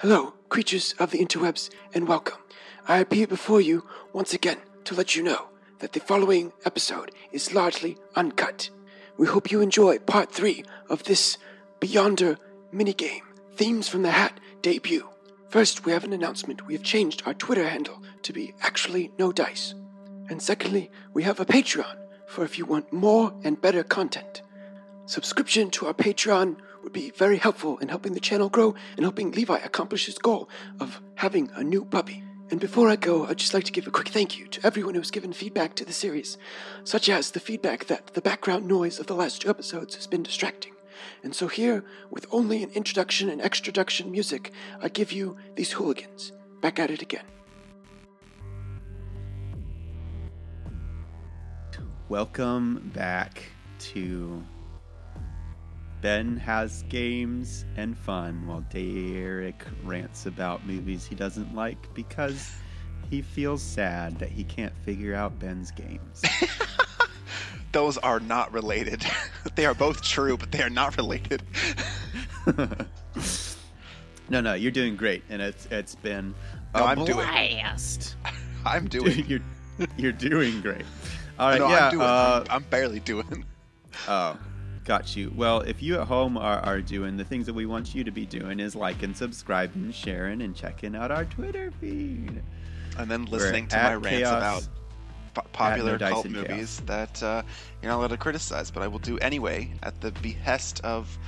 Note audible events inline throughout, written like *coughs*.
Hello, creatures of the interwebs, and welcome. I appear before you once again to let you know that the following episode is largely uncut. We hope you enjoy part three of this Beyonder minigame, Themes from the Hat debut. First, we have an announcement. We have changed our Twitter handle to be actually no dice. And secondly, we have a Patreon for if you want more and better content. Subscription to our Patreon would be very helpful in helping the channel grow and helping Levi accomplish his goal of having a new puppy. And before I go, I'd just like to give a quick thank you to everyone who's given feedback to the series, such as the feedback that the background noise of the last two episodes has been distracting. And so here, with only an introduction and extraduction music, I give you these hooligans. Back at it again. Welcome back to Ben has games and fun while Derek rants about movies he doesn't like because he feels sad that he can't figure out Ben's games. *laughs* Those are not related. *laughs* they are both true, but they are not related. *laughs* no, no, you're doing great, and it's it's been a No, I'm doing- blast. I'm doing. you're you're doing great. All right, no, yeah. I'm doing. uh, I'm, I'm barely doing. Oh, got you. Well, if you at home are, are doing the things that we want you to be doing is liking, subscribing, sharing, and checking out our Twitter feed. And then We're listening to my rants Chaos- about po- popular No cult in Chaos. movies that uh, you're not allowed to criticize, but I will do anyway at the behest of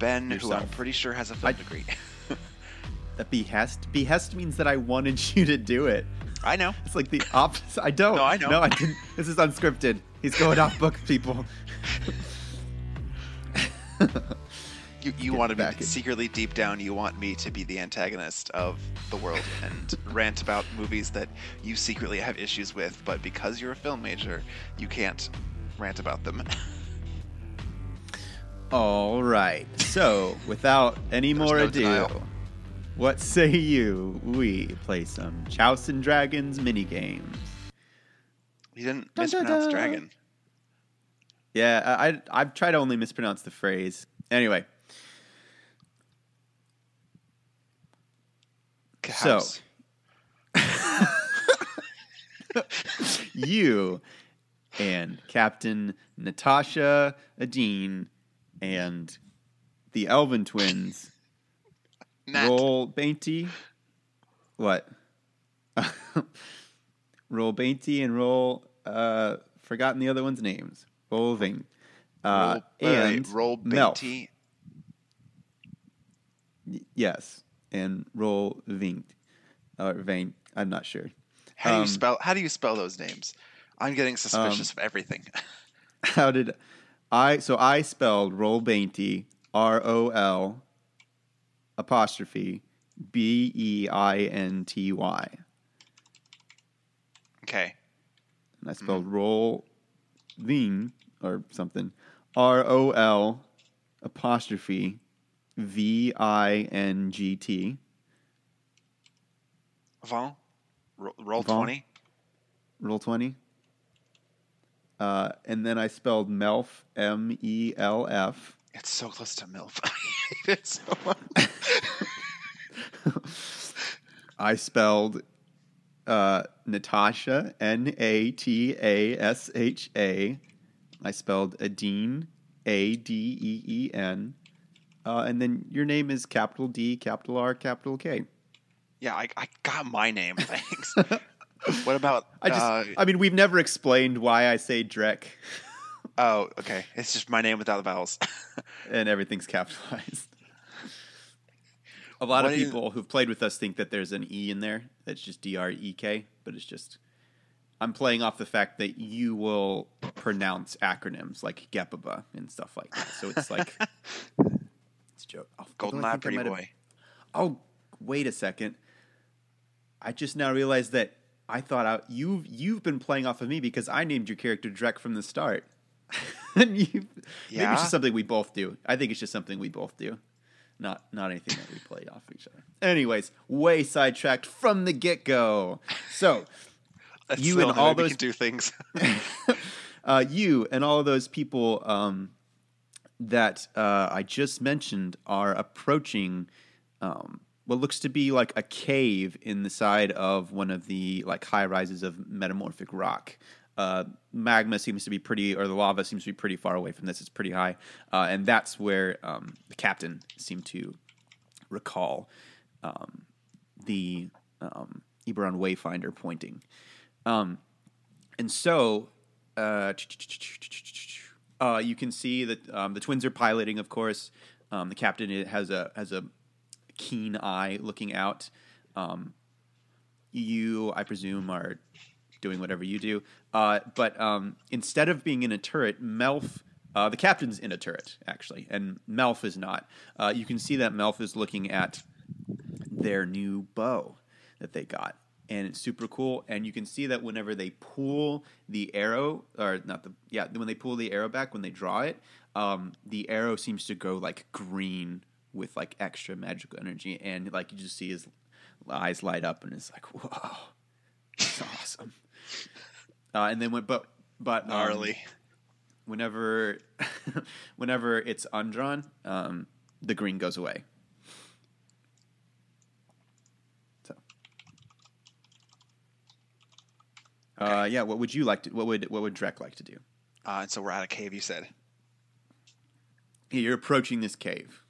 Ben, who I'm pretty sure has a film I- degree. *laughs* *laughs* A behest? Behest means that I wanted *laughs* you to do it. I know. It's like the opposite. I don't. No, I know. No, I didn't. This is unscripted. He's going off book, people. You, you Get want to be secretly deep down. You want me to be the antagonist of the world and *laughs* rant about movies that you secretly have issues with, but because you're a film major, you can't rant about them. *laughs* All right. So, without any more no ado, denial. what say you? We play some Chouse and Dragons minigames. You didn't mispronounce dragon. Yeah, I, I I've tried to only mispronounce the phrase. Anyway, So- *laughs* you and Captain Natasha Adine and the Elven twins *laughs* roll Bainty. What? *laughs* roll Bainty and roll. Uh, forgotten the other one's names. Roll Ving. Uh, roll, and roll Melf. Y- Yes, and roll Ving. Or Vain. I'm not sure. How do you Um, spell? How do you spell those names? I'm getting suspicious of everything. *laughs* How did I? So I spelled roll Bainty R O L apostrophe B E I N T Y, okay. and I Mm-hmm. spelled roll Ving or something R O L apostrophe V I N G T. Vaughn. Roll, roll Vaughn? twenty. Roll twenty. Uh, and then I spelled Melf M E L F. It's so close to MILF. *laughs* I hate it so much. *laughs* I spelled uh, Natasha N A T A S H A. I spelled Adine A D E E N. Uh, and then your name is capital D, capital R, capital K. Yeah, I, I got my name. *laughs* Thanks. what about? I just, uh, I mean, we've never explained why I say Drek, oh, okay. It's just my name without the vowels. *laughs* and everything's capitalized. A lot What of is- people who've played with us think that there's an E in there. That's just D R E K, but it's just. I'm playing off the fact that you will pronounce acronyms like GEPABA and stuff like that. So it's like *laughs* it's a joke. Oh, Golden Eye, pretty boy. Oh, wait a second. I just now realized that I thought I, you've you've been playing off of me because I named your character Drek from the start. *laughs* and you, maybe Yeah? it's just something we both do. I think it's just something we both do, not not anything that we play off each other. Anyways, way sidetracked from the get go. So That's you and all those- can do things. *laughs* uh, you and all of those people um, that uh, I just mentioned are approaching um, what looks to be like a cave in the side of one of the like high rises of metamorphic rock. Uh, magma seems to be pretty, or the lava seems to be pretty far away from this. It's pretty high, uh, and that's where um, the captain seemed to recall um, the um, Eberron Wayfinder pointing. Um, and so uh, uh, you can see that um, the twins are piloting, of course. Um, the captain has a has a keen eye looking out. Um, you, I presume, are doing whatever you do. Uh, but um, instead of being in a turret, Melf, uh, the captain's in a turret actually, and Melf is not. Uh, you can see that Melf is looking at their new bow that they got, and it's super cool. And you can see that whenever they pull the arrow, or not the yeah, when they pull the arrow back when they draw it, um, the arrow seems to go like green with like extra magical energy, and like you just see his eyes light up, and it's like whoa, it's awesome. *laughs* Uh, and then when but but um, Gnarly. whenever *laughs* whenever it's undrawn, um, the green goes away. Uh, yeah. What would you like to? What would what would Drek like to do? Uh, and so we're at a cave. You said. Yeah, You're approaching this cave.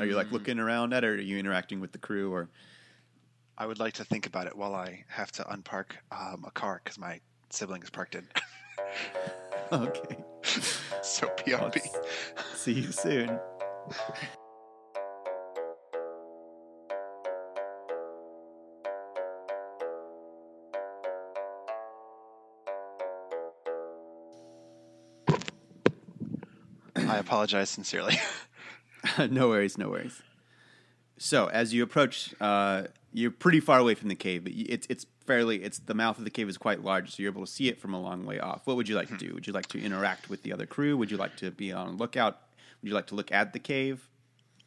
Are you like looking around at it, or are you interacting with the crew, or I would like to think about it while I have to unpark um, a car because my sibling is parked in. *laughs* okay? *laughs* so PRP. See you soon. *laughs* I apologize sincerely. *laughs* *laughs* no worries, no worries. So as you approach, uh, you're pretty far away from the cave, but it's it's fairly it's the mouth of the cave is quite large, so you're able to see it from a long way off. What would you like to do? Would you like to interact with the other crew? Would you like to be on lookout? Would you like to look at the cave?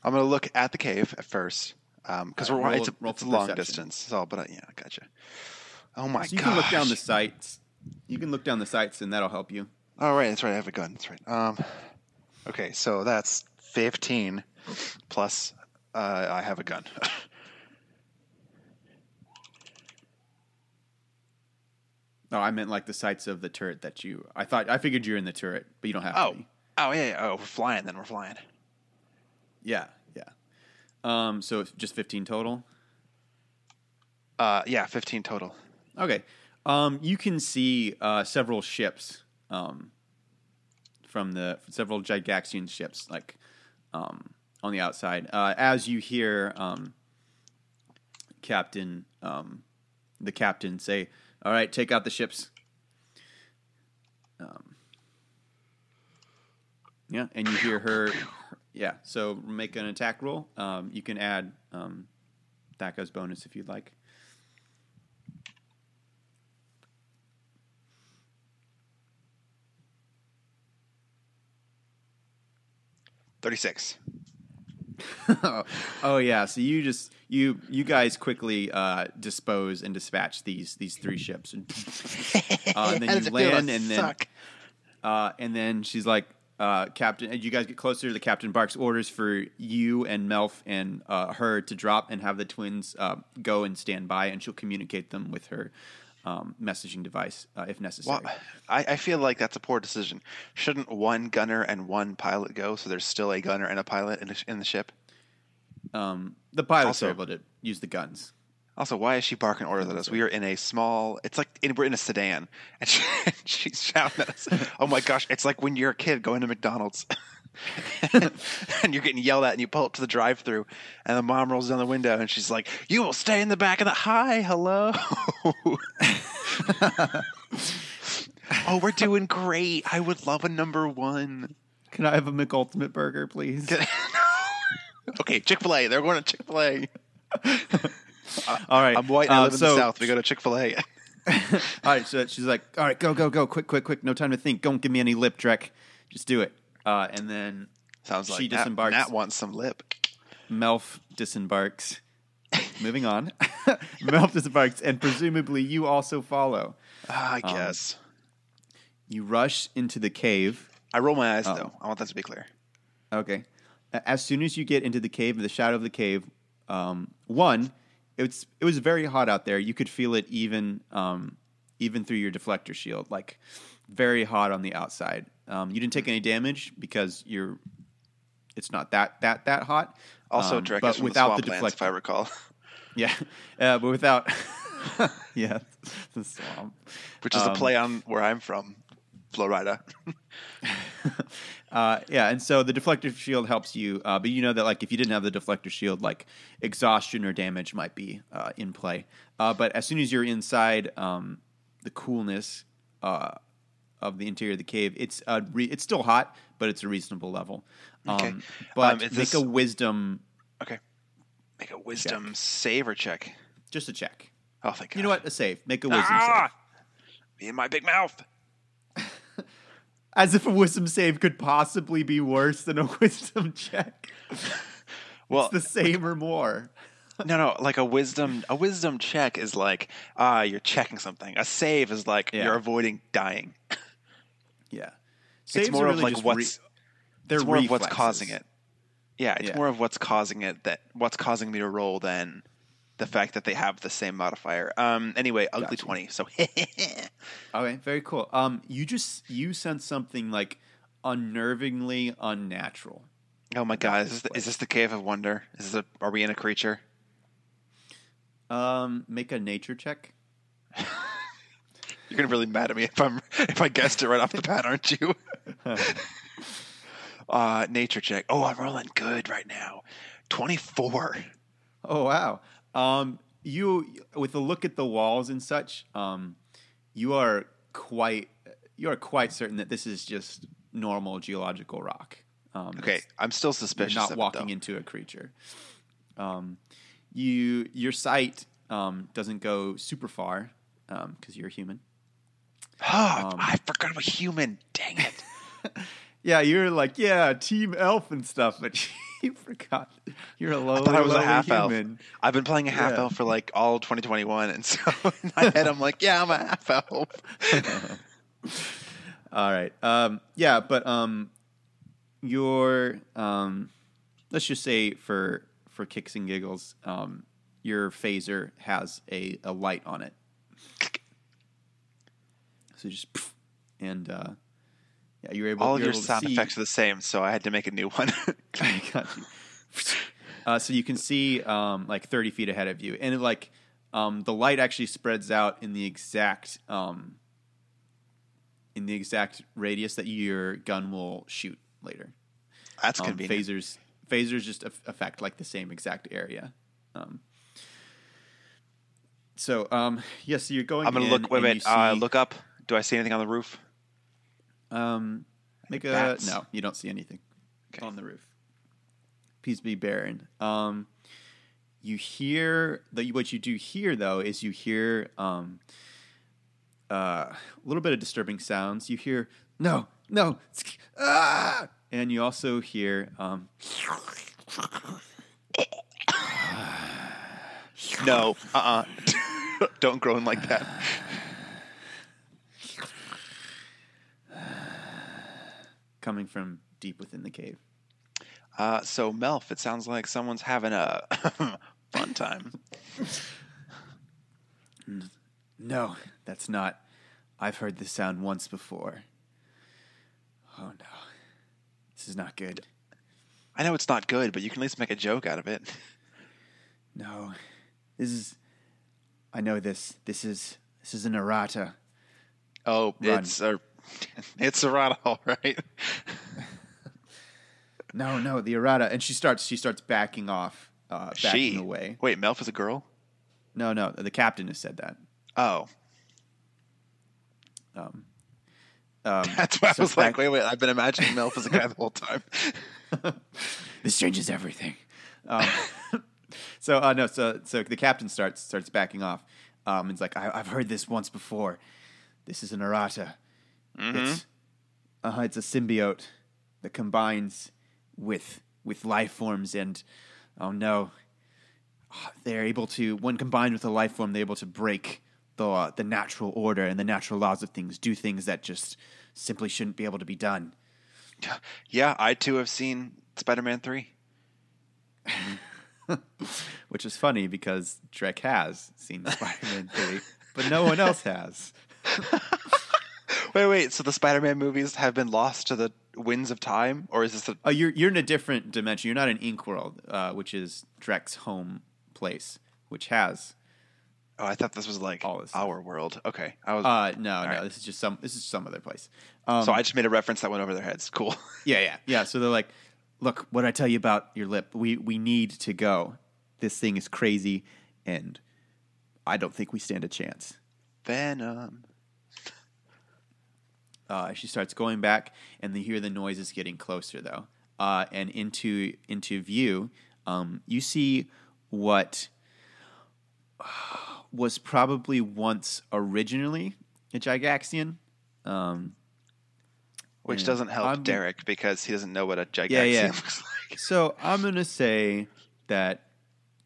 I'm going to look at the cave at first because All we're right, it's a, roll- roll it's a long perception. distance. So, but uh, yeah, I gotcha. Oh my so you god! can look down the sights. You can look down the sights, and that'll help you. Oh right, that's right. I have a gun. That's right. Um, okay, so that's 15 plus uh, I have a gun. *laughs* No, I meant like the sights of the turret that you. I thought I figured you're in the turret, but you don't have oh, to be. oh yeah, yeah. Oh, we're flying. Then we're flying. Yeah, yeah. Um, so just 15 total. Uh, yeah, 15 total. Okay. Um, you can see uh, several ships um, from the several Gygaxian ships, like um, on the outside. Uh, as you hear um, Captain, um, the captain say, "All right, take out the ships." Um, yeah, and you hear her. Yeah, so make an attack roll. Um, you can add um, Thaka's bonus if you'd like. 36. *laughs* oh yeah, so you just you you guys quickly uh, dispose and dispatch these these three ships, and, *laughs* uh, and then *laughs* you it feel to land, and then suck? uh, and then she's like, uh, "Captain," and you guys get closer. To the captain barks orders for you and Melf and uh, her to drop and have the twins uh, go and stand by, and she'll communicate them with her um, messaging device uh, if necessary. Well, I, I feel like that's a poor decision. Shouldn't one gunner and one pilot go so there's still a gunner and a pilot in the, in the ship? Um, the pilots Also- are able to use the guns. Also, why is she barking orders at us? We are in a small. It's like in, we're in a sedan, *laughs* and she, she's shouting at us. Oh my gosh! It's like when you're a kid going to McDonald's, *laughs* *laughs* and you're getting yelled at, and you pull up to the drive-through, and the mom rolls down the window, and she's like, "You will stay in the back of the hi, hello." *laughs* oh, we're doing great. I would love a number one. Can I have a McUltimate burger, please? *laughs* okay, Chick Fil A. They're going to Chick Fil A. All right, I'm white. and I uh, live in the South. We go to Chick Fil A. all right, so she's like, "All right, go, go, go, quick, quick, quick! No time to think. Don't give me any lip, Drek. Just do it." Uh, and then Sounds like She Nat- disembarks. Nat wants some lip. Melf disembarks. Moving on, *laughs* Melf disembarks, and presumably you also follow. Ah, I guess. You rush into the cave. I roll my eyes Oh. though. I want that to be clear. Okay. As soon as you get into the cave, the shadow of the cave, um, one, it's it was very hot out there. You could feel it even um, even through your deflector shield, like very hot on the outside. Um, you didn't take any damage because you're it's not that that that hot. Also, Um, but without the the swamplands, if I recall, *laughs* Yeah, uh, but without *laughs* yeah, *laughs* the swamp. which is a Um, play on where I'm from, Florida. Uh, yeah, and so the deflector shield helps you, uh, but you know that like if you didn't have the deflector shield, like exhaustion or damage might be uh, in play. Uh, but as soon as you're inside um, the coolness uh, of the interior of the cave, it's uh, re- it's still hot, but it's a reasonable level. Um, Okay. But Um, make this- a wisdom, okay, make a wisdom save or check. just a check. Oh, thank God. You know what? A save. Make a wisdom Ah! save. Me and my big mouth. *laughs* As if a wisdom save could possibly be worse than a *laughs* wisdom check. *laughs* Well, It's the same or more. no, no, like a wisdom, a wisdom check is like, ah, you're checking something. A save is like Yeah. you're avoiding dying. Yeah. it's more are of like what's, re- they're it's more of what's causing it. Yeah, it's Yeah. more of what's causing it that what's causing me to roll than the fact that they have the same modifier. Um. Anyway, ugly Gotcha. twenty. So *laughs* Okay, very cool. Um, you just you sense something like unnervingly unnatural. oh my god, is this this, the, is this the cave of wonder? Is this a, are we in a creature? Um, make a nature check. *laughs* You're gonna be really mad at me if I'm *laughs* if I guessed it right off the bat, aren't you? *laughs* uh, nature check. Oh, I'm rolling good right now. Twenty four. Oh wow. Um, you with a look at the walls and such, um, you are quite you are quite certain that this is just normal geological rock. Um, Okay, I'm still you're suspicious. not of walking it, into a creature. Um, you your sight um, doesn't go super far because you're human. Ah, um, I forgot I'm a human. Dang it. *laughs* Yeah, you're like yeah, team elf and stuff, but *laughs* you forgot you're a lowly, I thought I was a half elf. human. I've been playing a half Yeah. elf for like all 2021, and *laughs* so in my head I'm like, yeah, I'm a half elf. All right. Um, yeah, but um, your um, let's just say for for kicks and giggles, um, your phaser has a, a light on it. So just and uh, yeah, you're able. All of your sound see- effects are the same, so I had to make a new one. *laughs* *laughs* I got you. Uh, so you can see um, like 30 feet ahead of you, and it, like um, the light actually spreads out in the exact um, in the exact radius that your gun will shoot later. That's Um, convenient. phasers phasers just affect like the same exact area. Um, so um, yes, so you're going. I'm gonna look. Wait, wait. you Uh, look up. Do I see anything on the roof? Um, make a bats? no. You don't see anything Okay. on the roof. Peace be barren. Um, you hear the what you do hear though is you hear um, uh, a little bit of disturbing sounds. You hear no, no, ah! and you also hear um, No. Uh. uh *laughs* Don't groan like that. Coming from deep within the cave. Uh, so Melf, it sounds like someone's having a *laughs* fun time. No, that's not. I've heard this sound once before. Oh no, this is not good. I know it's not good, but you can at least make a joke out of it. No, this is. I know this. This is. This is an errata. Oh, Run. it's a *laughs* it's a rat, all right. *laughs* No, no, the errata, and she starts. She starts backing off, uh, backing she away. Wait, Melf is a girl. No, no, the captain has said that. Oh, Um, um, *laughs* that's why I so was like, back- wait, wait. I've been imagining Melf as a guy the whole time. this changes everything. Um, so uh, no, so so the captain starts starts backing off. Um, it's like I, I've heard this once before. This is an errata. It's uh, it's a symbiote that combines with with life forms, and oh no, they're able to when combined with a life form, they're able to break the uh, the natural order and the natural laws of things, do things that just simply shouldn't be able to be done. *laughs* Yeah, I too have seen Spider-Man Three. *laughs* Which is funny because Drek has seen Spider-Man 3, but no one else has. *laughs* Wait, wait. So the Spider-Man movies have been lost to the winds of time, or is this a? Oh, you're you're in a different dimension. You're not in Ink World, uh, which is Drek's home place, which has. Oh, I thought this was like All this our world. Okay, I was. Uh, no, no, right. this is just some. This is some other place. Um, so I just made a reference that went over their heads. Cool. *laughs* Yeah, yeah, yeah. So they're like, "Look, what I tell you about your lip? We we need to go. This thing is crazy, and I don't think we stand a chance." Venom. Uh, she starts going back, and they hear the noises getting closer, though. Uh, and into into view, um, you see what *sighs* was probably once originally a Gigaxian. Um, Which doesn't help I'm- Derek because he doesn't know what a Gigaxian Yeah, yeah. *laughs* looks like. So I'm gonna say that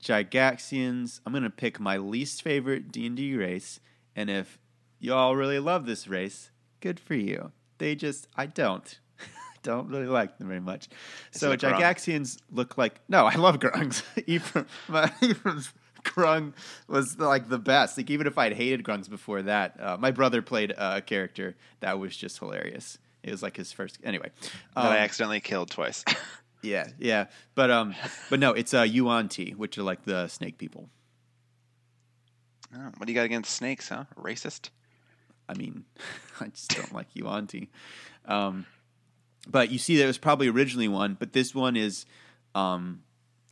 Gigaxians. I'm gonna pick my least favorite D and D race, and if y'all really love this race, good for you. They just I don't. *laughs* don't really like them very much. so it grung? Gigaxians look like no, I love grungs. *laughs* Ephraim, my *laughs* Ephraim's grung was like the best. Like even if I'd hated grungs before that, uh, my brother played a character that was just hilarious. It was like his first. Anyway, that I um, accidentally killed twice. yeah, yeah, but um, but no, it's uh Yuan Ti, which are like the snake people. Oh, what do you got against snakes, huh? Racist. I mean, *laughs* I just don't like Yuan Ti. Um, but you see, there was probably originally one, but this one is, um,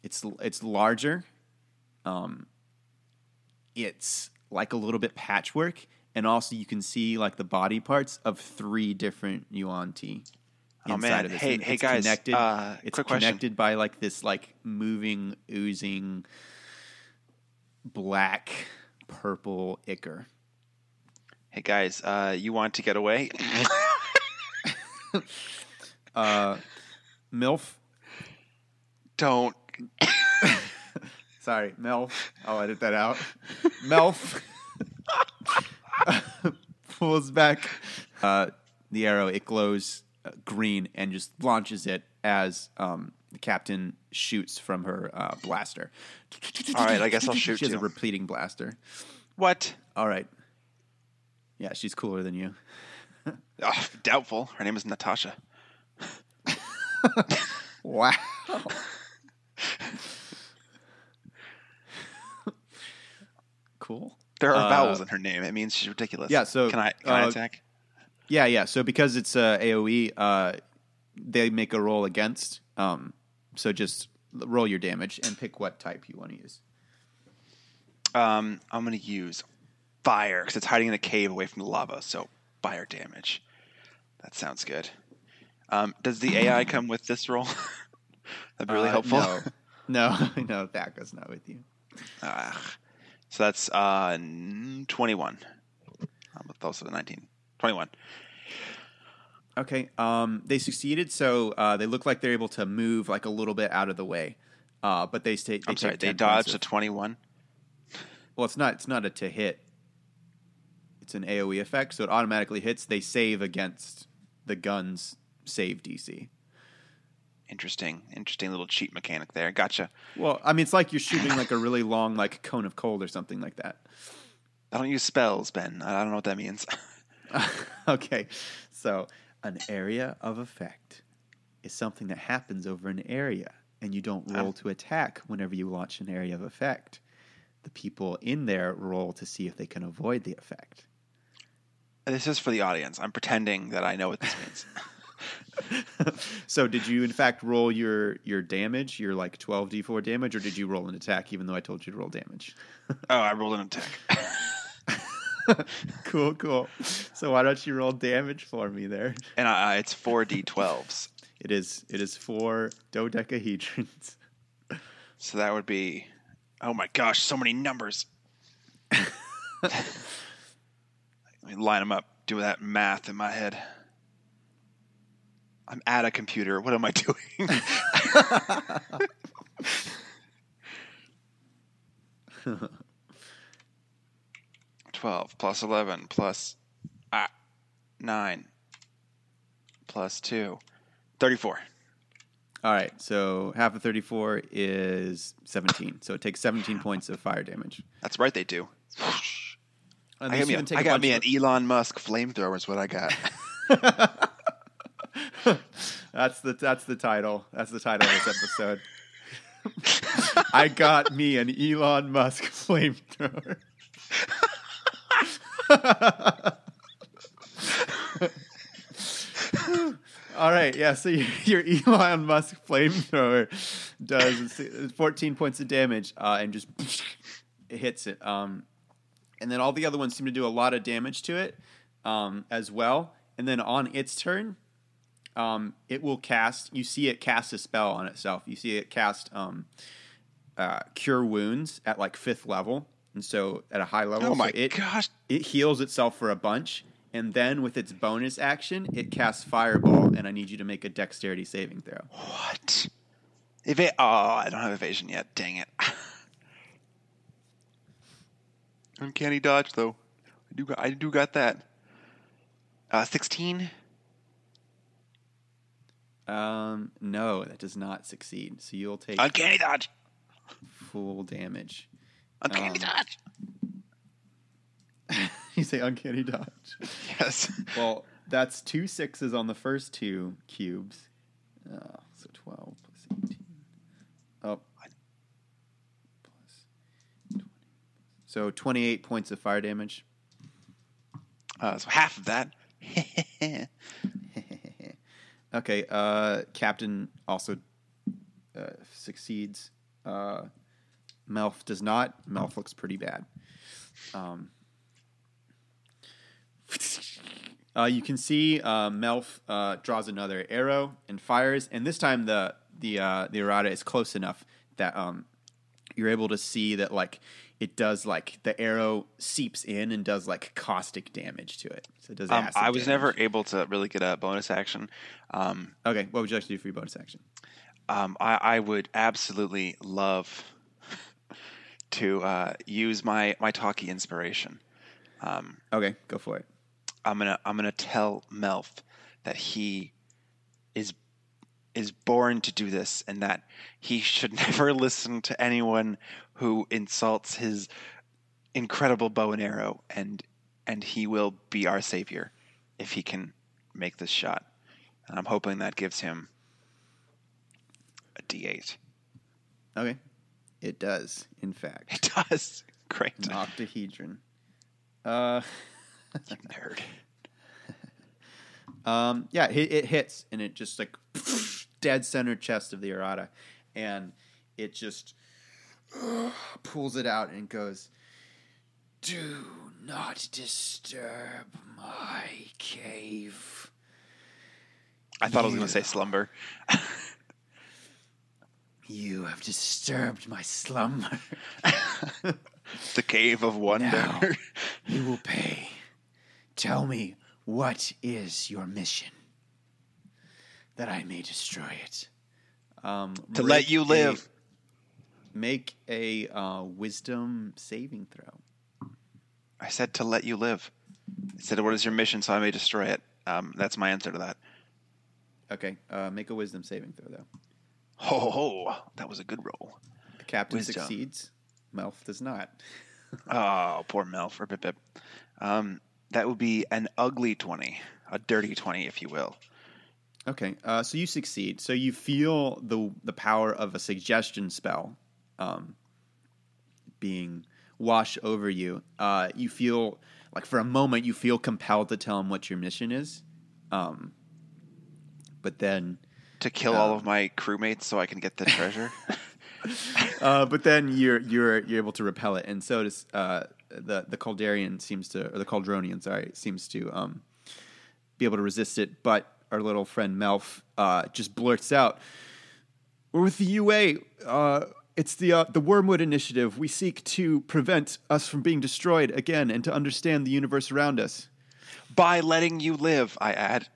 it's it's larger. Um, it's like a little bit patchwork, and also you can see like the body parts of three different Yuan Ti. Oh, inside man. of this. Hey- And hey, guys, Connected, uh, it's quick question. connected by like this like moving, oozing, black, purple ichor. Hey guys, uh, you want to get away? *laughs* Uh, MILF. Don't. *laughs* Sorry, MILF. I'll edit that out. MILF *laughs* pulls back uh, the arrow. It glows uh, green and just launches it as um, the captain shoots from her uh, blaster. All right, I guess I'll shoot She has a repeating blaster. What? All right. Yeah, she's cooler than you. *laughs* Oh, doubtful. Her name is Natasha. *laughs* Wow. cool. There are Uh, vowels in her name. It means she's ridiculous. Yeah, so, can I can I uh, attack? Yeah, yeah. So because it's uh, AOE, uh, they make a roll against. Um, so just roll your damage and pick what type you want to use. Um, I'm gonna use fire because it's hiding in a cave away from the lava. So fire damage. That sounds good. Um, does the AI *laughs* come with this roll? *laughs* That'd be really Uh, helpful. No, *laughs* no, no. That goes not with you. Ah. so that's uh, 21. I'm close to the 19. 21. Okay. Um, they succeeded, so uh, they look like they're able to move like a little bit out of the way. Uh, but they stay. They I'm sorry, they 10 points dodged a 21. Well, it's not. It's not a to hit. It's an AOE effect, so it automatically hits. They save against the gun's save DC. Interesting, interesting little cheat mechanic there. Gotcha. Well, I mean, it's like you're shooting like a really long, like cone of cold or something like that. I don't use spells, Ben. I don't know what that means. *laughs* *laughs* okay, so an area of effect is something that happens over an area, and you don't ah. roll to attack whenever you launch an area of effect. The people in there roll to see if they can avoid the effect. This is for the audience. I'm pretending that I know what this means. *laughs* so, did you in fact roll your your damage, your like twelve d4 damage, or did you roll an attack? Even though I told you to roll damage. *laughs* oh, I rolled an attack. *laughs* cool, cool. So why don't you roll damage for me there? and uh, it's four d12s. It is it is four dodecahedrons. So that would be, oh my gosh, so many numbers. Let me line them up. Do that math in my head. I'm at a computer. What am I *laughs* doing? *laughs* Twelve plus eleven plus ah, nine plus two. Thirty-four. All right, so half of 34 is 17. So it takes 17 *sighs* points of fire damage. That's right, they do. And I got me, even a, take I a got me of- an Elon Musk flamethrower. Is what I got. *laughs* That's the that's the title. That's the title of this episode. *laughs* I got me an Elon Musk flamethrower. *laughs* All right, yeah. So your, your Elon Musk flamethrower does 14 points of damage uh, and just it hits it. Um, and then all the other ones seem to do a lot of damage to it um, as well. And then on its turn, um, it will cast. You see it cast a spell on itself. You see it cast um, uh, Cure Wounds at like fifth level, and so at a high level, oh so my it gosh! it heals itself for a bunch, and then with its bonus action, it casts Fireball, and I need you to make a Dexterity saving throw. What? Eva- oh, I don't have evasion yet. Dang it. *laughs* Uncanny dodge though. I do got, I do got that. Uh, sixteen. Um, no, that does not succeed. So you'll take Uncanny dodge. full damage. Uncanny Um, dodge. *laughs* you say uncanny dodge. Yes. Well, that's two sixes on the first two cubes. Uh, so 12 plus 18. Oh. Plus 20. So 28 points of fire damage. Uh, so half of that. *laughs* okay, uh, Captain also uh, succeeds. Uh, Melf does not. Melf looks pretty bad. Um, *laughs* uh, you can see uh, Melf uh, draws another arrow and fires, and this time the the uh, the errata is close enough that um, you're able to see that like it does like the arrow seeps in and does like caustic damage to it. So it does. um, I was damage. never able to really get a bonus action. Um, Okay, what would you like to do for your bonus action? um, I, I would absolutely love *laughs* to uh, use my my talkie inspiration. Um, Okay, go for it. I'm gonna I'm gonna tell Melf that he is is born to do this and that he should *laughs* never listen to anyone who insults his incredible bow and arrow and and he will be our savior if he can make this shot. And I'm hoping that gives him a D8. Okay, it does, in fact. It does. *laughs* Great. An octahedron. Uh, *laughs* You nerd. *laughs* um, yeah, it, it hits and it just like dead center chest of the errata, and it just *sighs* pulls it out and goes, "Do not disturb my cave." I thought I was going to say slumber. You have disturbed my slumber. *laughs* the cave of wonder. Now you will pay. Tell me what is your mission, that I may destroy it. Um, To let you live. Make a uh, wisdom saving throw. I said to let you live. I said, "What is your mission?" So I may destroy it. Um, that's my answer to that. Okay, uh, make a wisdom saving throw though. Ho ho ho! That was a good roll. The captain Wisdom. succeeds. Melf does not. *laughs* Oh, poor Mel for Pip Pip. Um, that would be an ugly twenty, a dirty twenty, if you will. Okay, uh, so you succeed. So you feel the the power of a suggestion spell um, being washed over you. Uh, you feel like for a moment you feel compelled to tell him what your mission is, um, but then To kill all Um. of my crewmates so I can get the treasure. *laughs* *laughs* uh, but then you're you're you're able to repel it, and so does uh, the the Caldarian seems to or the Caldronian, sorry, seems to um, be able to resist it. But our little friend Melf uh, just blurts out, "We're with the UA. It's the uh, the Wormwood Initiative. We seek to prevent us from being destroyed again, and to understand the universe around us." By letting you live, I add.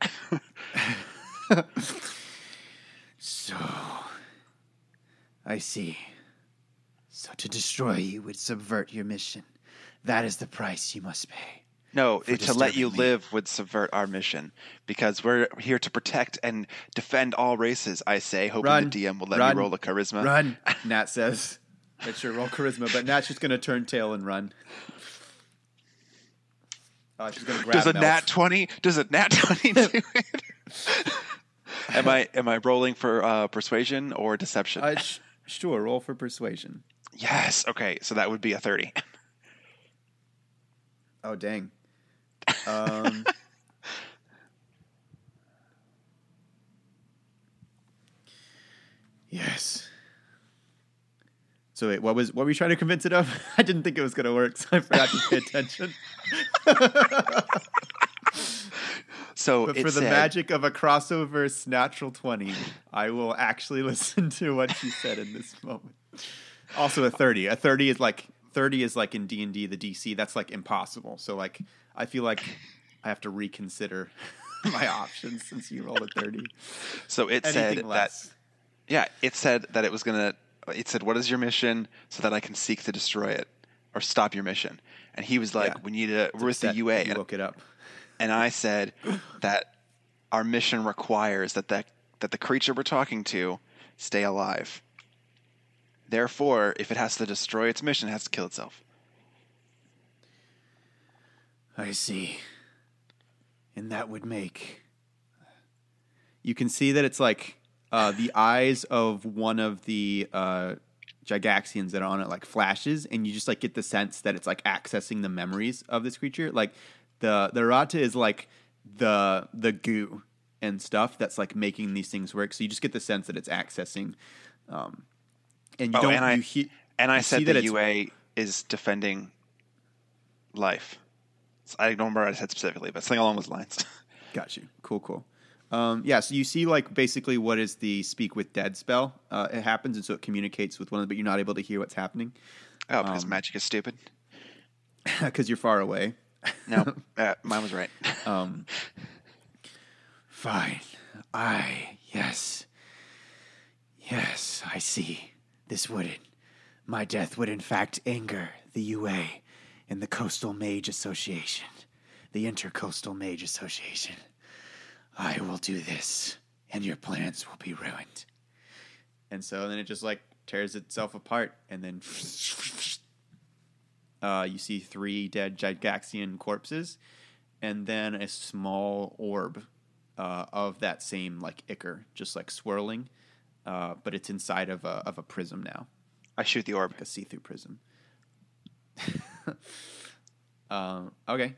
So, I see. So to destroy you would subvert your mission. That is the price you must pay. No, to let you me. live would subvert our mission because we're here to protect and defend all races. I say, hoping Run. the DM will let Run. me roll a charisma. Run, *laughs* Nat says. Let's sure roll charisma, but Nat's just gonna turn tail and run. Uh, she's gonna grab Does a Melf. nat twenty? Does a nat twenty do it? *laughs* am I am I rolling for uh, persuasion or deception? Uh, sh- sure, roll for persuasion. yes. Okay, so that would be a thirty. Oh dang. Um, *laughs* yes. So wait, what was what were you trying to convince it of? *laughs* I didn't think it was gonna work, so I forgot to pay attention. *laughs* So But for the said- magic of a crossover natural twenty, I will actually listen to what she said in this moment. Also, a thirty. A thirty is like thirty is like in D and D the DC. That's like impossible. So like, I feel like I have to reconsider *laughs* my options since you rolled a thirty. So it Anything said that yeah, it said that it was gonna. It said, "What is your mission?" So that I can seek to destroy it or stop your mission. And he was like, Yeah. "We need to we're with the UA." And, woke it up. and I said *laughs* that our mission requires that the that the creature we're talking to stay alive. Therefore, if it has to destroy its mission, it has to kill itself. I see. And that would make. You can see that it's like uh, the eyes of one of the uh, Gigaxians that are on it like flashes, and you just like get the sense that it's like accessing the memories of this creature. Like the the Rata is like the the goo and stuff that's like making these things work. So you just get the sense that it's accessing. Um, and you Oh, don't. and I- you he- And I said that UA is defending life. I don't remember what I said specifically, but something along those lines. *laughs* Got you. Cool, cool. Um, yeah, so you see, like, basically what is the speak with dead spell. Uh, it happens, and so it communicates with one of them, but you're not able to hear what's happening Oh, because Um, magic is stupid. *laughs* because you're far away. No, uh, *laughs* mine was right. Um, fine. I, yes. Yes, I see. This wouldn't. My death would, in fact, anger the UA and the Coastal Mage Association, the Intercoastal Mage Association. I will do this, and your plans will be ruined. And so then it just like tears itself apart, and then uh, you see three dead Gigaxian corpses, and then a small orb uh, of that same like ichor, just like swirling, uh, but it's inside of a of a prism now, I shoot the orb. like a see through prism. um, *laughs* okay,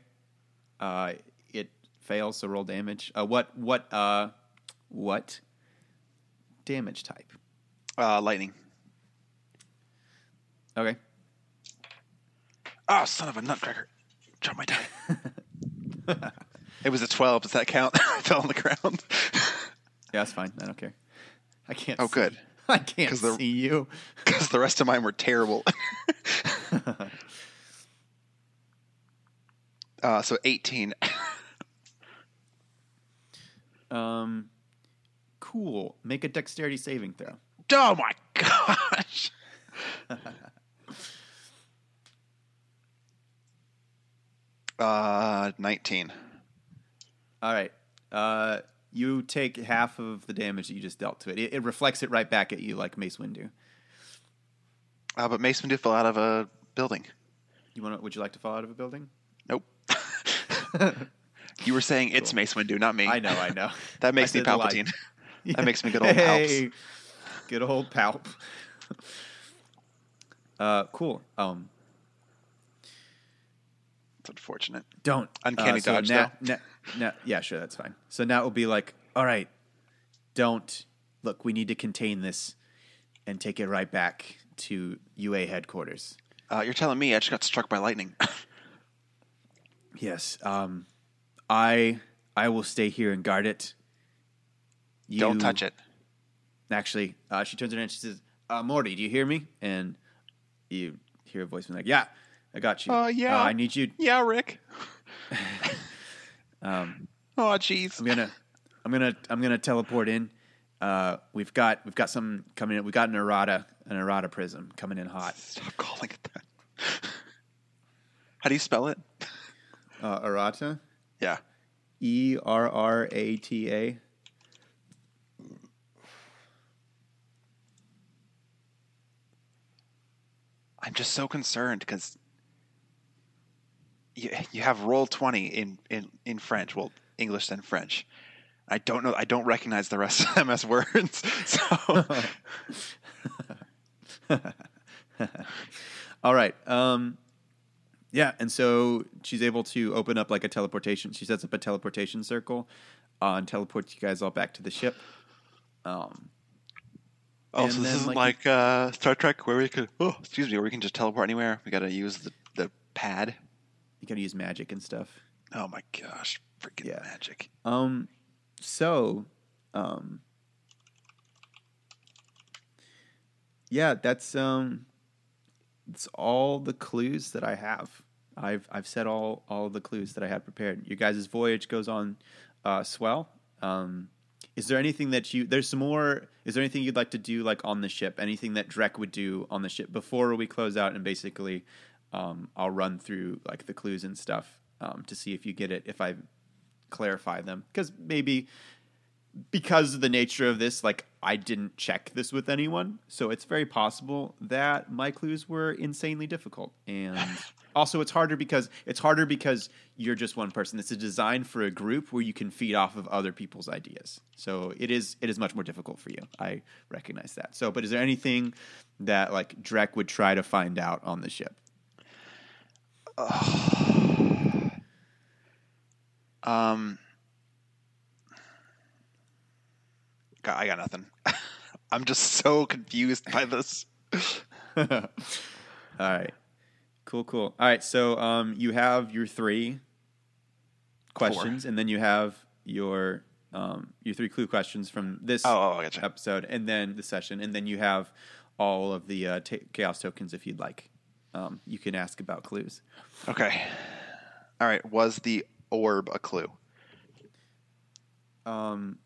uh, it fails, so roll damage. Uh, what what uh, what damage type? Uh, lightning. Okay. Oh, son of a nutcracker. Drop my die. *laughs* it was a 12. Does that count? *laughs* I fell on the ground. Yeah, that's fine. I don't care. I can't. Oh, see- good. *laughs* I can't the- see you. *laughs* Because the rest of mine were terrible. *laughs* uh, so 18. Um, cool. Make a dexterity saving throw. Oh my gosh. uh, 19. All right. Uh, you take half of the damage that you just dealt to it. It, it reflects it right back at you like Mace Windu. Uh, but Mace Windu fell out of a building. You want? Would you like to fall out of a building? Nope. *laughs* you were saying it's Mace Windu, not me. I know. I know. *laughs* That makes I me said like- Palpatine. *laughs* That makes me good old hey, Good old palp. uh, cool. Um, It's unfortunate. don't Uncanny uh, so dodge, Now, now, now, yeah, sure, that's fine. So now it will be like, all right, don't look. We need to contain this and take it right back to UA headquarters. Uh, you're telling me I just got struck by lightning. *laughs* Yes. Um, I I will stay here and guard it. You, Don't touch it. Actually, uh, she turns around and she says, uh, "Morty, do you hear me?" And you hear a voice being like, "Yeah, I got you. Uh, yeah. I need you. Yeah, Rick. *laughs* Um, Oh, jeez. I'm gonna, I'm gonna, I'm gonna teleport in. Uh, we've got, we've got some coming in. We got an errata, an errata prism coming in hot. Stop calling it that. *laughs* How do you spell it? Uh, errata. Yeah. E R R A T A. I'm just so concerned because you, you have roll 20 in, in, in French, well, English and French. I don't know. I don't recognize the rest of them as words. *laughs* So *laughs* All right. Um, yeah, and so she's able to open up like a teleportation. She sets up a teleportation circle uh, and teleports you guys all back to the ship. Um, Oh, so this isn't like, like, uh, Star Trek where we could, oh, excuse me, where we can just teleport anywhere. We got to use the, the pad. You gotta use magic and stuff. Oh my gosh, freaking Yeah. magic! Um, so, um, yeah, that's um, it's all the clues that I have. I've I've said all all the clues that I had prepared. Your guys' voyage goes on uh, swell. Um, is there anything that you? There's some more. Is there anything you'd like to do, like on the ship? Anything that Drek would do on the ship before we close out? And basically, um, I'll run through like the clues and stuff um, to see if you get it. If I clarify them, because maybe because of the nature of this, like I didn't check this with anyone, so it's very possible that my clues were insanely difficult. And *laughs* also, it's harder because it's harder because you're just one person. It's a design for a group where you can feed off of other people's ideas. So it is it is much more difficult for you. I recognize that. So, but is there anything that like Drek would try to find out on the ship? *sighs* Um, God, I got nothing. *laughs* I'm just so confused by this. *laughs* All right. Cool, cool. All right, so um, you have your three questions, and then you have your um, your three clue questions from this Oh, oh, gotcha. episode, and then the session, and then you have all of the uh, ta chaos tokens if you'd like. Um, you can ask about clues. Okay. All right. Was the orb a clue? Um,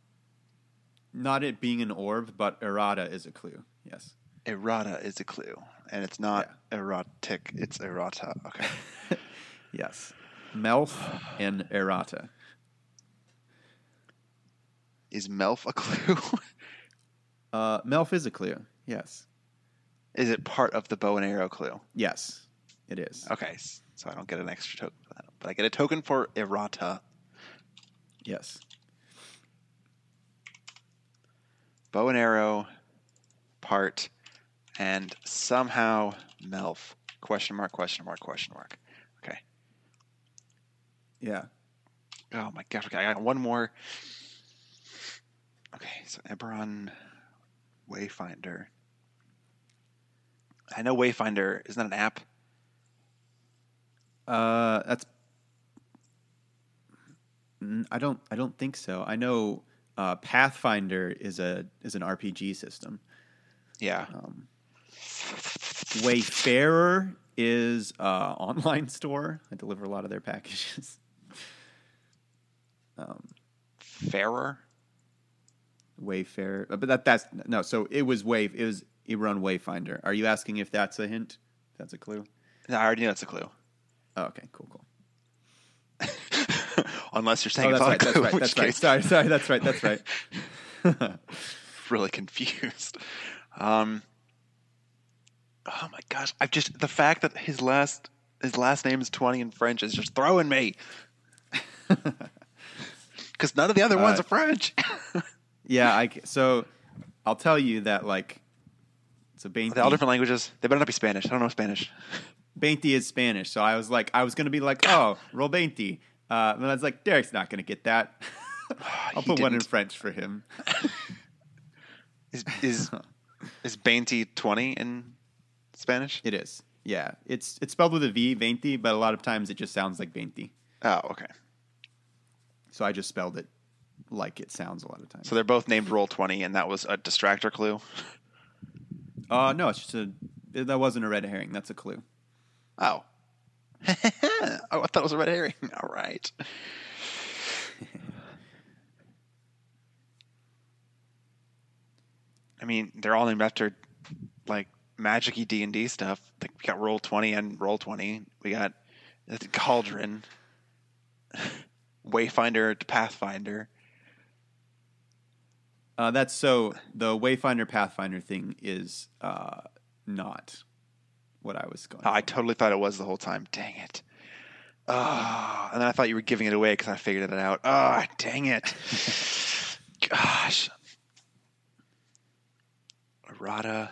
not it being an orb, but errata is a clue. Yes. Errata is a clue, and it's not erotic. It's errata. Okay. *laughs* Yes. Melf and errata. is Melf a clue? *laughs* Uh, Melf is a clue. Yes. Is it part of the bow and arrow clue? Yes, it is. Okay, so I don't get an extra token for that, but I get a token for errata. Yes. Bow and arrow part, and somehow Melf. Question mark? Question mark? Question mark? Okay. Yeah. Oh my gosh. Okay, I got one more. Okay, so Eberron Wayfinder. I know Wayfinder isn't that an app? Uh, that's. Mm, I don't. I don't think so. I know uh, Pathfinder is a is an RPG system. Yeah. Um, Wayfarer is uh, *laughs* online store. I deliver a lot of their packages. *laughs* um, Fairer. Wayfarer, uh, but that that's no. So it was Wave. It was run Wayfinder. Are you asking if that's a hint? That's a clue. No, I already knew that's a clue. Oh, okay, cool, cool. *laughs* Unless you're saying Oh, that's right. a That's right. That's right. Sorry, sorry. That's right. That's right. *laughs* really confused. Um, oh my gosh! I've just the fact that his last his last name is twenty in French is just throwing me. *laughs* Because none of the other ones Uh, are French. Yeah, I so I'll tell you that like so They're all different languages. They better not be Spanish. I don't know Spanish. Bainty is Spanish, so I was like I was gonna be like, oh, roll Bainty. Uh, and I was like, Derek's not gonna get that. *sighs* I'll He put one in. French for him. *laughs* Is is *laughs* is Bainty twenty in Spanish? It is. Yeah, it's it's spelled with a V, Bainty, but a lot of times it just sounds like Bainty. Oh, okay. So I just spelled it like it sounds a lot of times. So they're both named Roll Twenty, and that was a distractor clue. *laughs* Uh, no, it's just a that wasn't a red herring. That's a clue. Oh. *laughs* oh, I thought it was a red herring. *laughs* All right. *laughs* I mean, they're all named after like magic-y D and D stuff. Like we got Roll Twenty and Roll Twenty. We got the Cauldron. Wayfinder to Pathfinder. Uh, that's so the Wayfinder Pathfinder thing is uh, not what I was going. Oh, I totally thought it was the whole time. Dang it. Oh, and then I thought you were giving it away because I figured it out. Oh, dang it. *laughs* Gosh. Errata.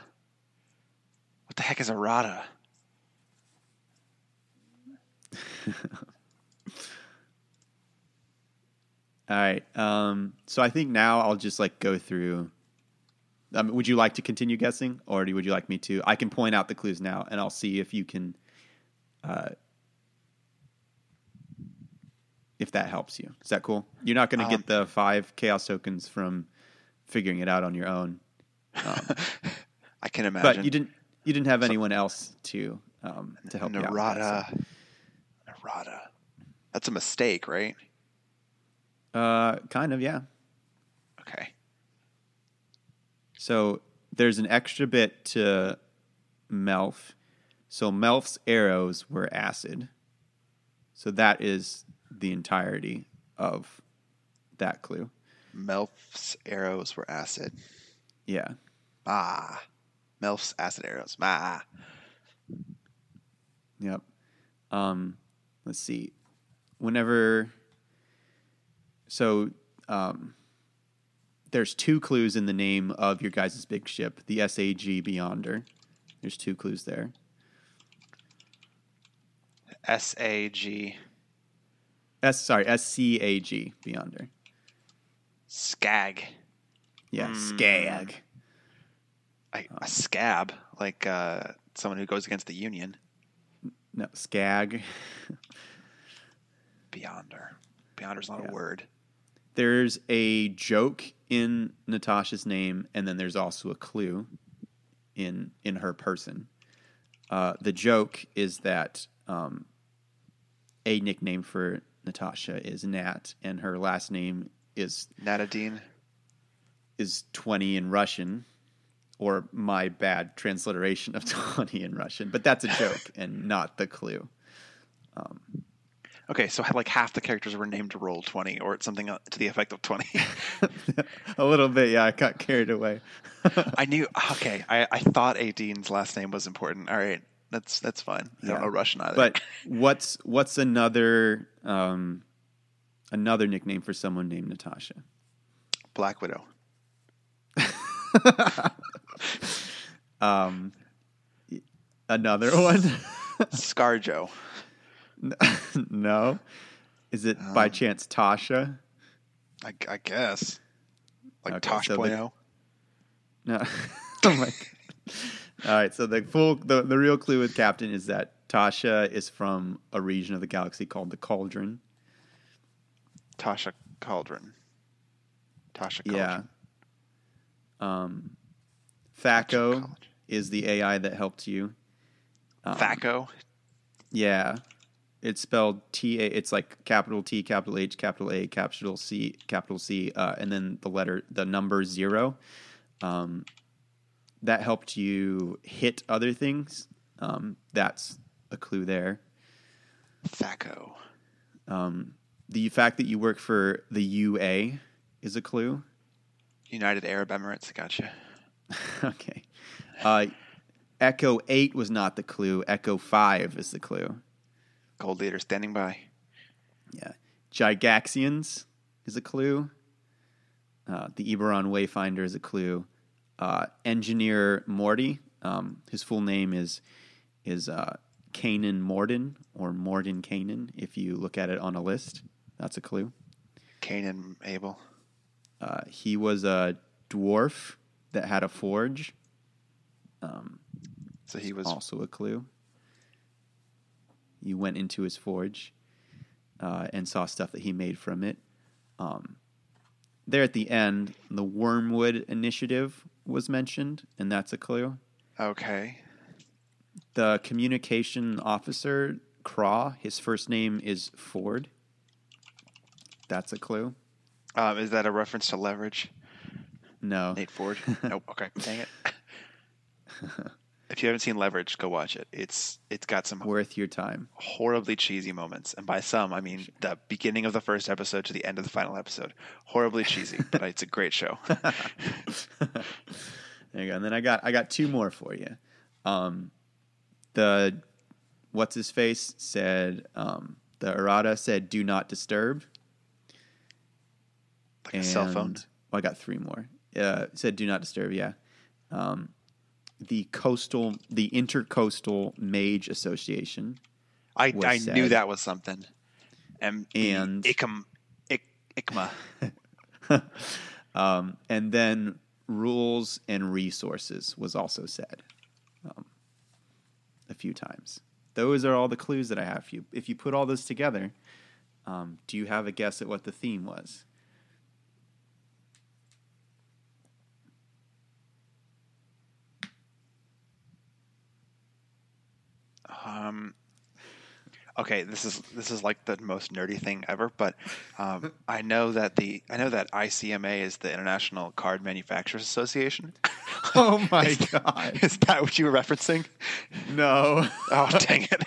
What the heck is errata? *laughs* All right. Um, so I think now I'll just like go through. Um, would you like to continue guessing, or do, would you like me to? I can point out the clues now, and I'll see if you can, uh, if that helps you. Is that cool? You're not going to Um, get the five chaos tokens from figuring it out on your own, *laughs* I can imagine. but you didn't. You didn't have anyone else to um, to help you out. Errata. Errata. That's a mistake, right? Uh, kind of, yeah. Okay. So there's an extra bit to Melf. So Melf's arrows were acid. So that is the entirety of that clue. Melf's arrows were acid. Yeah. Ah. Melf's acid arrows. Ah. Yep. Um, let's see. Whenever, so um, there's two clues in the name of your guys' big ship, the SAG Beyonder. There's two clues there. S A G. S sorry, S C A G Beyonder. Skag. Yeah, Hmm. Skag. I, a scab, like uh, someone who goes against the union. No, Skag. Beyonder. Beyonder's not Yeah. a word. There's a joke in Natasha's name, and then there's also a clue in in her person. Uh, the joke is that um, a nickname for Natasha is Nat, and her last name is Natadine. is twenty in Russian, or my bad transliteration of *laughs* twenty in Russian. But that's a joke and not the clue. Okay, so like half the characters were named Roll Twenty, or something uh, to the effect of twenty. *laughs* a little bit, yeah. I got carried away. *laughs* I knew. Okay, I, I thought Adine's last name was important. All right, that's that's fine. I Yeah. don't know Russian either. But *laughs* what's what's another um, another nickname for someone named Natasha? Black Widow. Um, another one? ScarJo. *laughs* no. Is it by chance Tasha? I, I guess. Like Okay, Tosh so the- *laughs* No. *laughs* oh my god. All right, so the full the, the real clue with Captain is that Tasha is from a region of the galaxy called the Cauldron. Tasha Cauldron. Tasha Cauldron. Yeah. Um, Thaco is the AI that helped you. Um, Thaco. Yeah. It's spelled T A it's like capital T, capital H, capital A, capital C, capital C, uh, and then the letter the number zero. Um, that helped you hit other things. Um, that's a clue there. Thaco. Um, the fact that you work for the UA is a clue. United Arab Emirates. Gotcha. *laughs* okay. Uh, Echo 8 was not the clue. Echo 5 is the clue. Gold leader standing by. Yeah. Gygaxians is a clue. Uh, the Eberron Wayfinder is a clue. Uh, Engineer Morty, um, his full name is is uh, Kanan Morden or Morden Kanan. If you look at it on a list, that's a clue. Cain and Abel. Uh, he was a dwarf that had a forge. So he was also a clue. You went into his forge uh, and saw stuff that he made from it. Um, there at the end, the Wyrmwood Initiative was mentioned, and that's a clue. okay. The communication officer, Craw, his first name is Ford. That's a clue. Um, is that a reference to leverage? No. Nate Ford. *laughs* nope. Okay. Dang it. *laughs* if you haven't seen Leverage, go watch it. It's it's got some Worth your time. horribly cheesy moments, and by some I mean the beginning of the first episode to the end of the final episode. Horribly cheesy, but *laughs* it's a great show. *laughs* *laughs* There you go. And then I got I got two more for you. Um, the what's his face said um, the errata said do not disturb. Like a cell phone. Well, I got three more. Uh, said do not disturb. Yeah. Um, the coastal, the Intercoastal Mage Association. I I knew that was something. And And- ICM, IC, ICMA. *laughs* Um, and then rules and resources was also said um, a few times. Those are all the clues that I have. If you if you put all those together, um, do you have a guess at what the theme was? Um, okay, this is this is like the most nerdy thing ever, but um, *laughs* I know that the I know that ICMA is the International Card Manufacturers Association. *laughs* Oh my god! is that what you were referencing? No. *laughs* Oh dang it!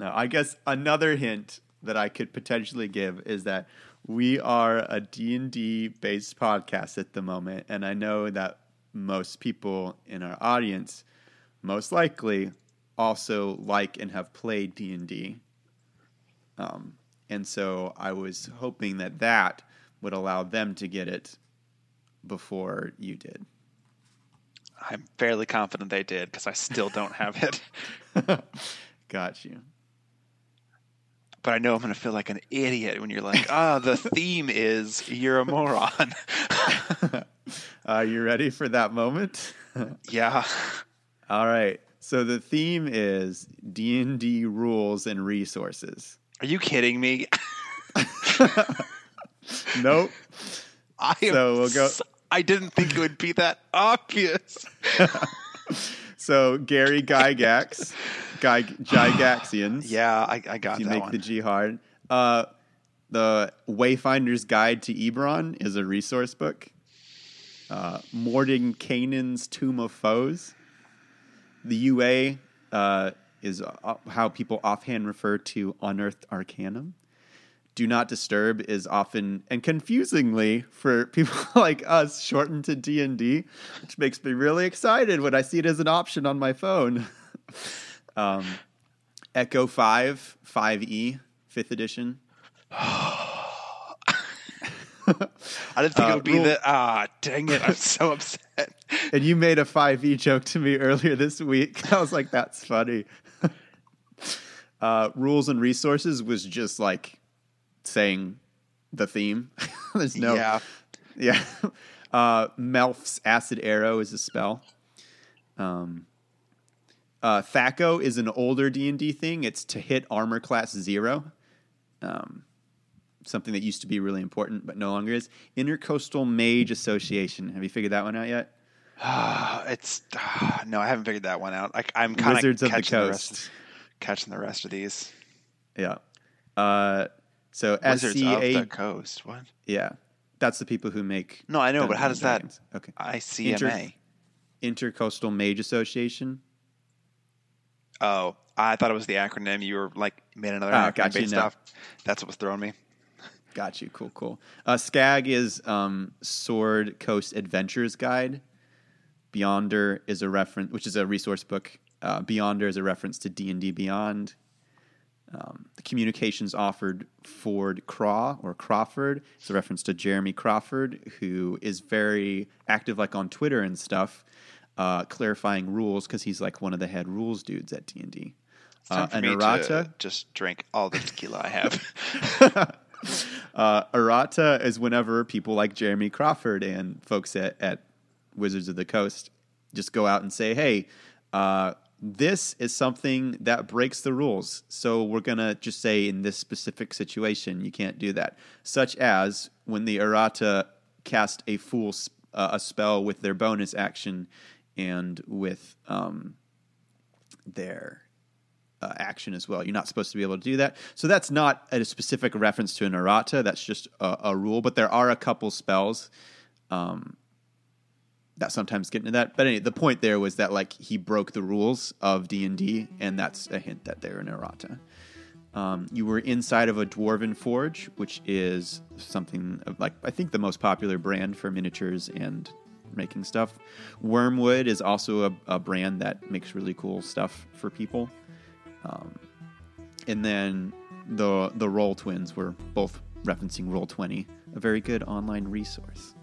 No, I guess another hint that I could potentially give is that we are a D&D based podcast at the moment and I know that most people in our audience most likely also like and have played D&D. Um, and so I was hoping that that would allow them to get it before you did. I'm fairly confident they did because I still don't have it. *laughs* Got you. But I know I'm going to feel like an idiot when you're like, "Ah, the *laughs* theme is you're a moron." *laughs* Are you ready for that moment? *laughs* yeah. All right. So the theme is D&D rules and resources. Are you kidding me? Nope. I am So we'll go- s- I didn't think it would be that obvious. So Gary Gygax, Guy Gygaxians. *sighs* Yeah, I, I got You that make one. the G hard. Uh, the Wayfinder's Guide to Eberron is a resource book. Uh, Mordenkainen's Tome of Foes. The UA uh, is uh, how people offhand refer to Unearthed Arcanum. Do Not Disturb is often and confusingly for *laughs* people like us shortened to D and D, which makes me really excited when I see it as an option on my phone. *laughs* um, Echo Five, Five E, Fifth Edition. *sighs* I didn't think uh, it would be rule- the ah. Dang it! I'm so *laughs* upset. And you made a 5e joke to me earlier this week. *laughs* I was like, that's funny. *laughs* uh, rules and resources was just like saying the theme. There's no. Yeah. Yeah. Uh, Melf's Acid Arrow is a spell. Um, uh, Thaco is an older D&D thing. It's to hit armor class zero. Um, something that used to be really important, but no longer is. Intercoastal Mage Association. Have you figured that one out yet? *sighs* It's ah, *sighs* no, I haven't figured that one out. Like I'm kind of the catching the, rest, Coast. catching the rest of these. Yeah. Uh, so Wizards of the Coast. What? yeah, that's the people who make. No, I know, but how does and that? Okay. ICMA. Inter- Intercoastal Mage Association. Oh, I thought it was the acronym. You were like made another Ah, acronym based now. off. That's what was throwing me. Got you. Cool, cool. Uh, SCAG is um, Sword Coast Adventures Guide. Beyonder is a reference, which is a resource book. Uh, Beyonder is a reference to D and D Beyond. Um, the communications offered Ford Craw or Crawford is a reference to Jeremy Crawford, who is very active, like on Twitter and stuff, uh, clarifying rules because he's like one of the head rules dudes at D and D. Uh, and me errata, just drink all the tequila I have. *laughs* uh, errata is whenever people like Jeremy Crawford and folks at, at Wizards of the Coast just go out and say, hey, uh, this is something that breaks the rules. So we're going to just say in this specific situation, you can't do that. Such as when the errata cast a fool, uh, a spell with their bonus action and with um, their uh, action as well. You're not supposed to be able to do that. So that's not a specific reference to an errata. That's just a, a rule. But there are a couple spells um, that sometimes get into that. But anyway, the point there was that like he broke the rules of D and D, and that's a hint that they're an errata. Um, you were inside of a dwarven forge, which is something of, like I think the most popular brand for miniatures and making stuff. Wyrmwood is also a, a brand that makes really cool stuff for people. Um, and then the the Roll Twins were both referencing Roll Twenty, a very good online resource.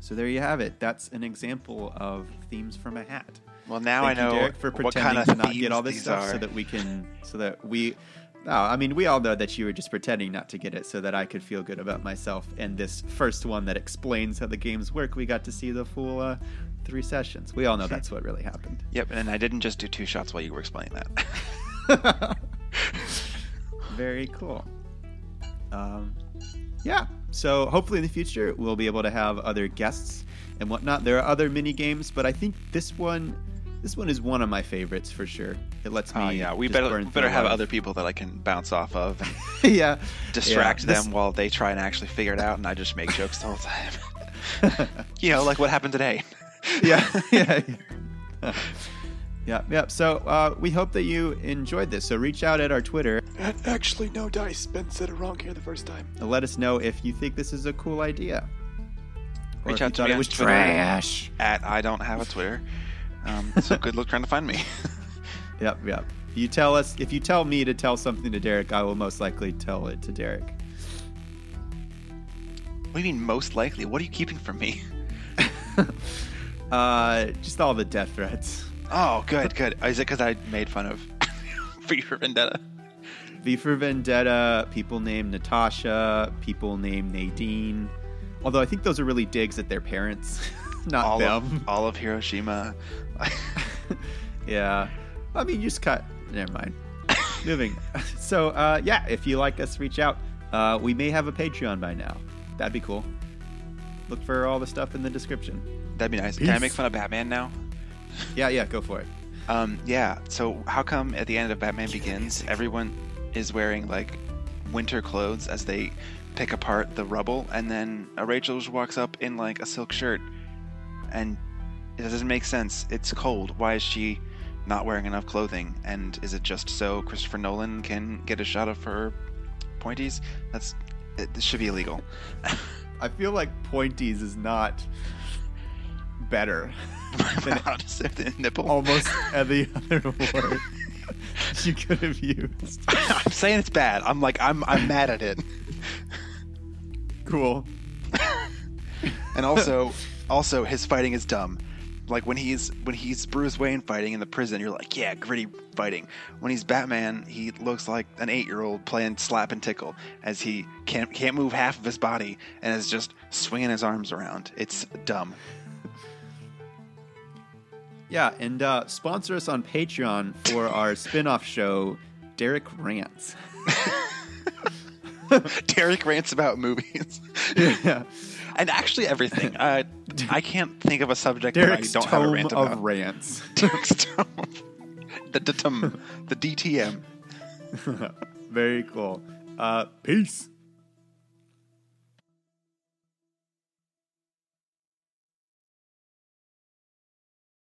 So there you have it. That's an example of themes from a hat. Well, now Thank I know you, Derek, for what pretending kind of to not get all this stuff, are. so that we can, so that we. No, I mean, we all know that you were just pretending not to get it, so that I could feel good about myself. And this first one that explains how the games work, we got to see the full uh, three sessions. We all know that's what really happened. Yep, and I didn't just do two shots while you were explaining that. *laughs* Very cool. Um, yeah. So hopefully in the future we'll be able to have other guests and whatnot. There are other mini games, but I think this one, this one is one of my favorites for sure. It lets me. Oh yeah, we just better burn we better have lot of- other people that I can bounce off of and *laughs* yeah. distract Yeah, this- them while they try and actually figure it out, and I just make jokes the whole time. *laughs* you know, like what happened today. *laughs* yeah, yeah, yeah. yeah, yeah. So uh, we hope that you enjoyed this. So reach out at our Twitter And actually, no dice. Ben said it wrong here the first time. and let us know if you think this is a cool idea. Or Reach if you out to thought me it was trash. At I don't have a Twitter, um, so good luck trying to find me. Yep, yep. You tell us if you tell me to tell something to Derek, I will most likely tell it to Derek. what do you mean most likely? What are you keeping from me? *laughs* Uh, just all the death threats. Oh, good, good. Is it because I made fun of *laughs* V for Vendetta? V for Vendetta, people named Natasha, people named Nadine. Although I think those are really digs at their parents, *laughs* not all them. of all of Hiroshima. yeah. I mean, you just cut. Never mind. *coughs* Moving. *laughs* So, uh, yeah, if you like us, reach out. Uh, we may have a Patreon by now. That'd be cool. Look for all the stuff in the description. That'd be nice. Can I make fun of Batman now? Yeah, yeah, go for it. Um, yeah. So how come at the end of Batman Begins, everyone is wearing like winter clothes as they pick apart the rubble, and then uh, Rachel just walks up in like a silk shirt, and it doesn't make sense. It's cold. Why is she not wearing enough clothing? And is it just so Christopher Nolan can get a shot of her pointies? That's it, this should be illegal. *laughs* I feel like pointies is not better *laughs* than nipple. almost *laughs* every other word you could have used. I'm saying it's bad. I'm like I'm I'm mad at it. Cool. And also, also his fighting is dumb. Like when he's when he's Bruce Wayne fighting in the prison, you're like, yeah, gritty fighting. When he's Batman, he looks like an eight year old playing slap and tickle as he can't can't move half of his body and is just swinging his arms around. It's dumb. Yeah, and uh, sponsor us on Patreon for our spin off show, Derek Rants. *laughs* Derek rants about movies *laughs* yeah. And actually everything. *laughs* Uh, I can't think of a subject Derek's that I don't have a rant of about. rants. *laughs* Derek's tome. the DTM, the DTM. *laughs* Very cool. Uh, peace.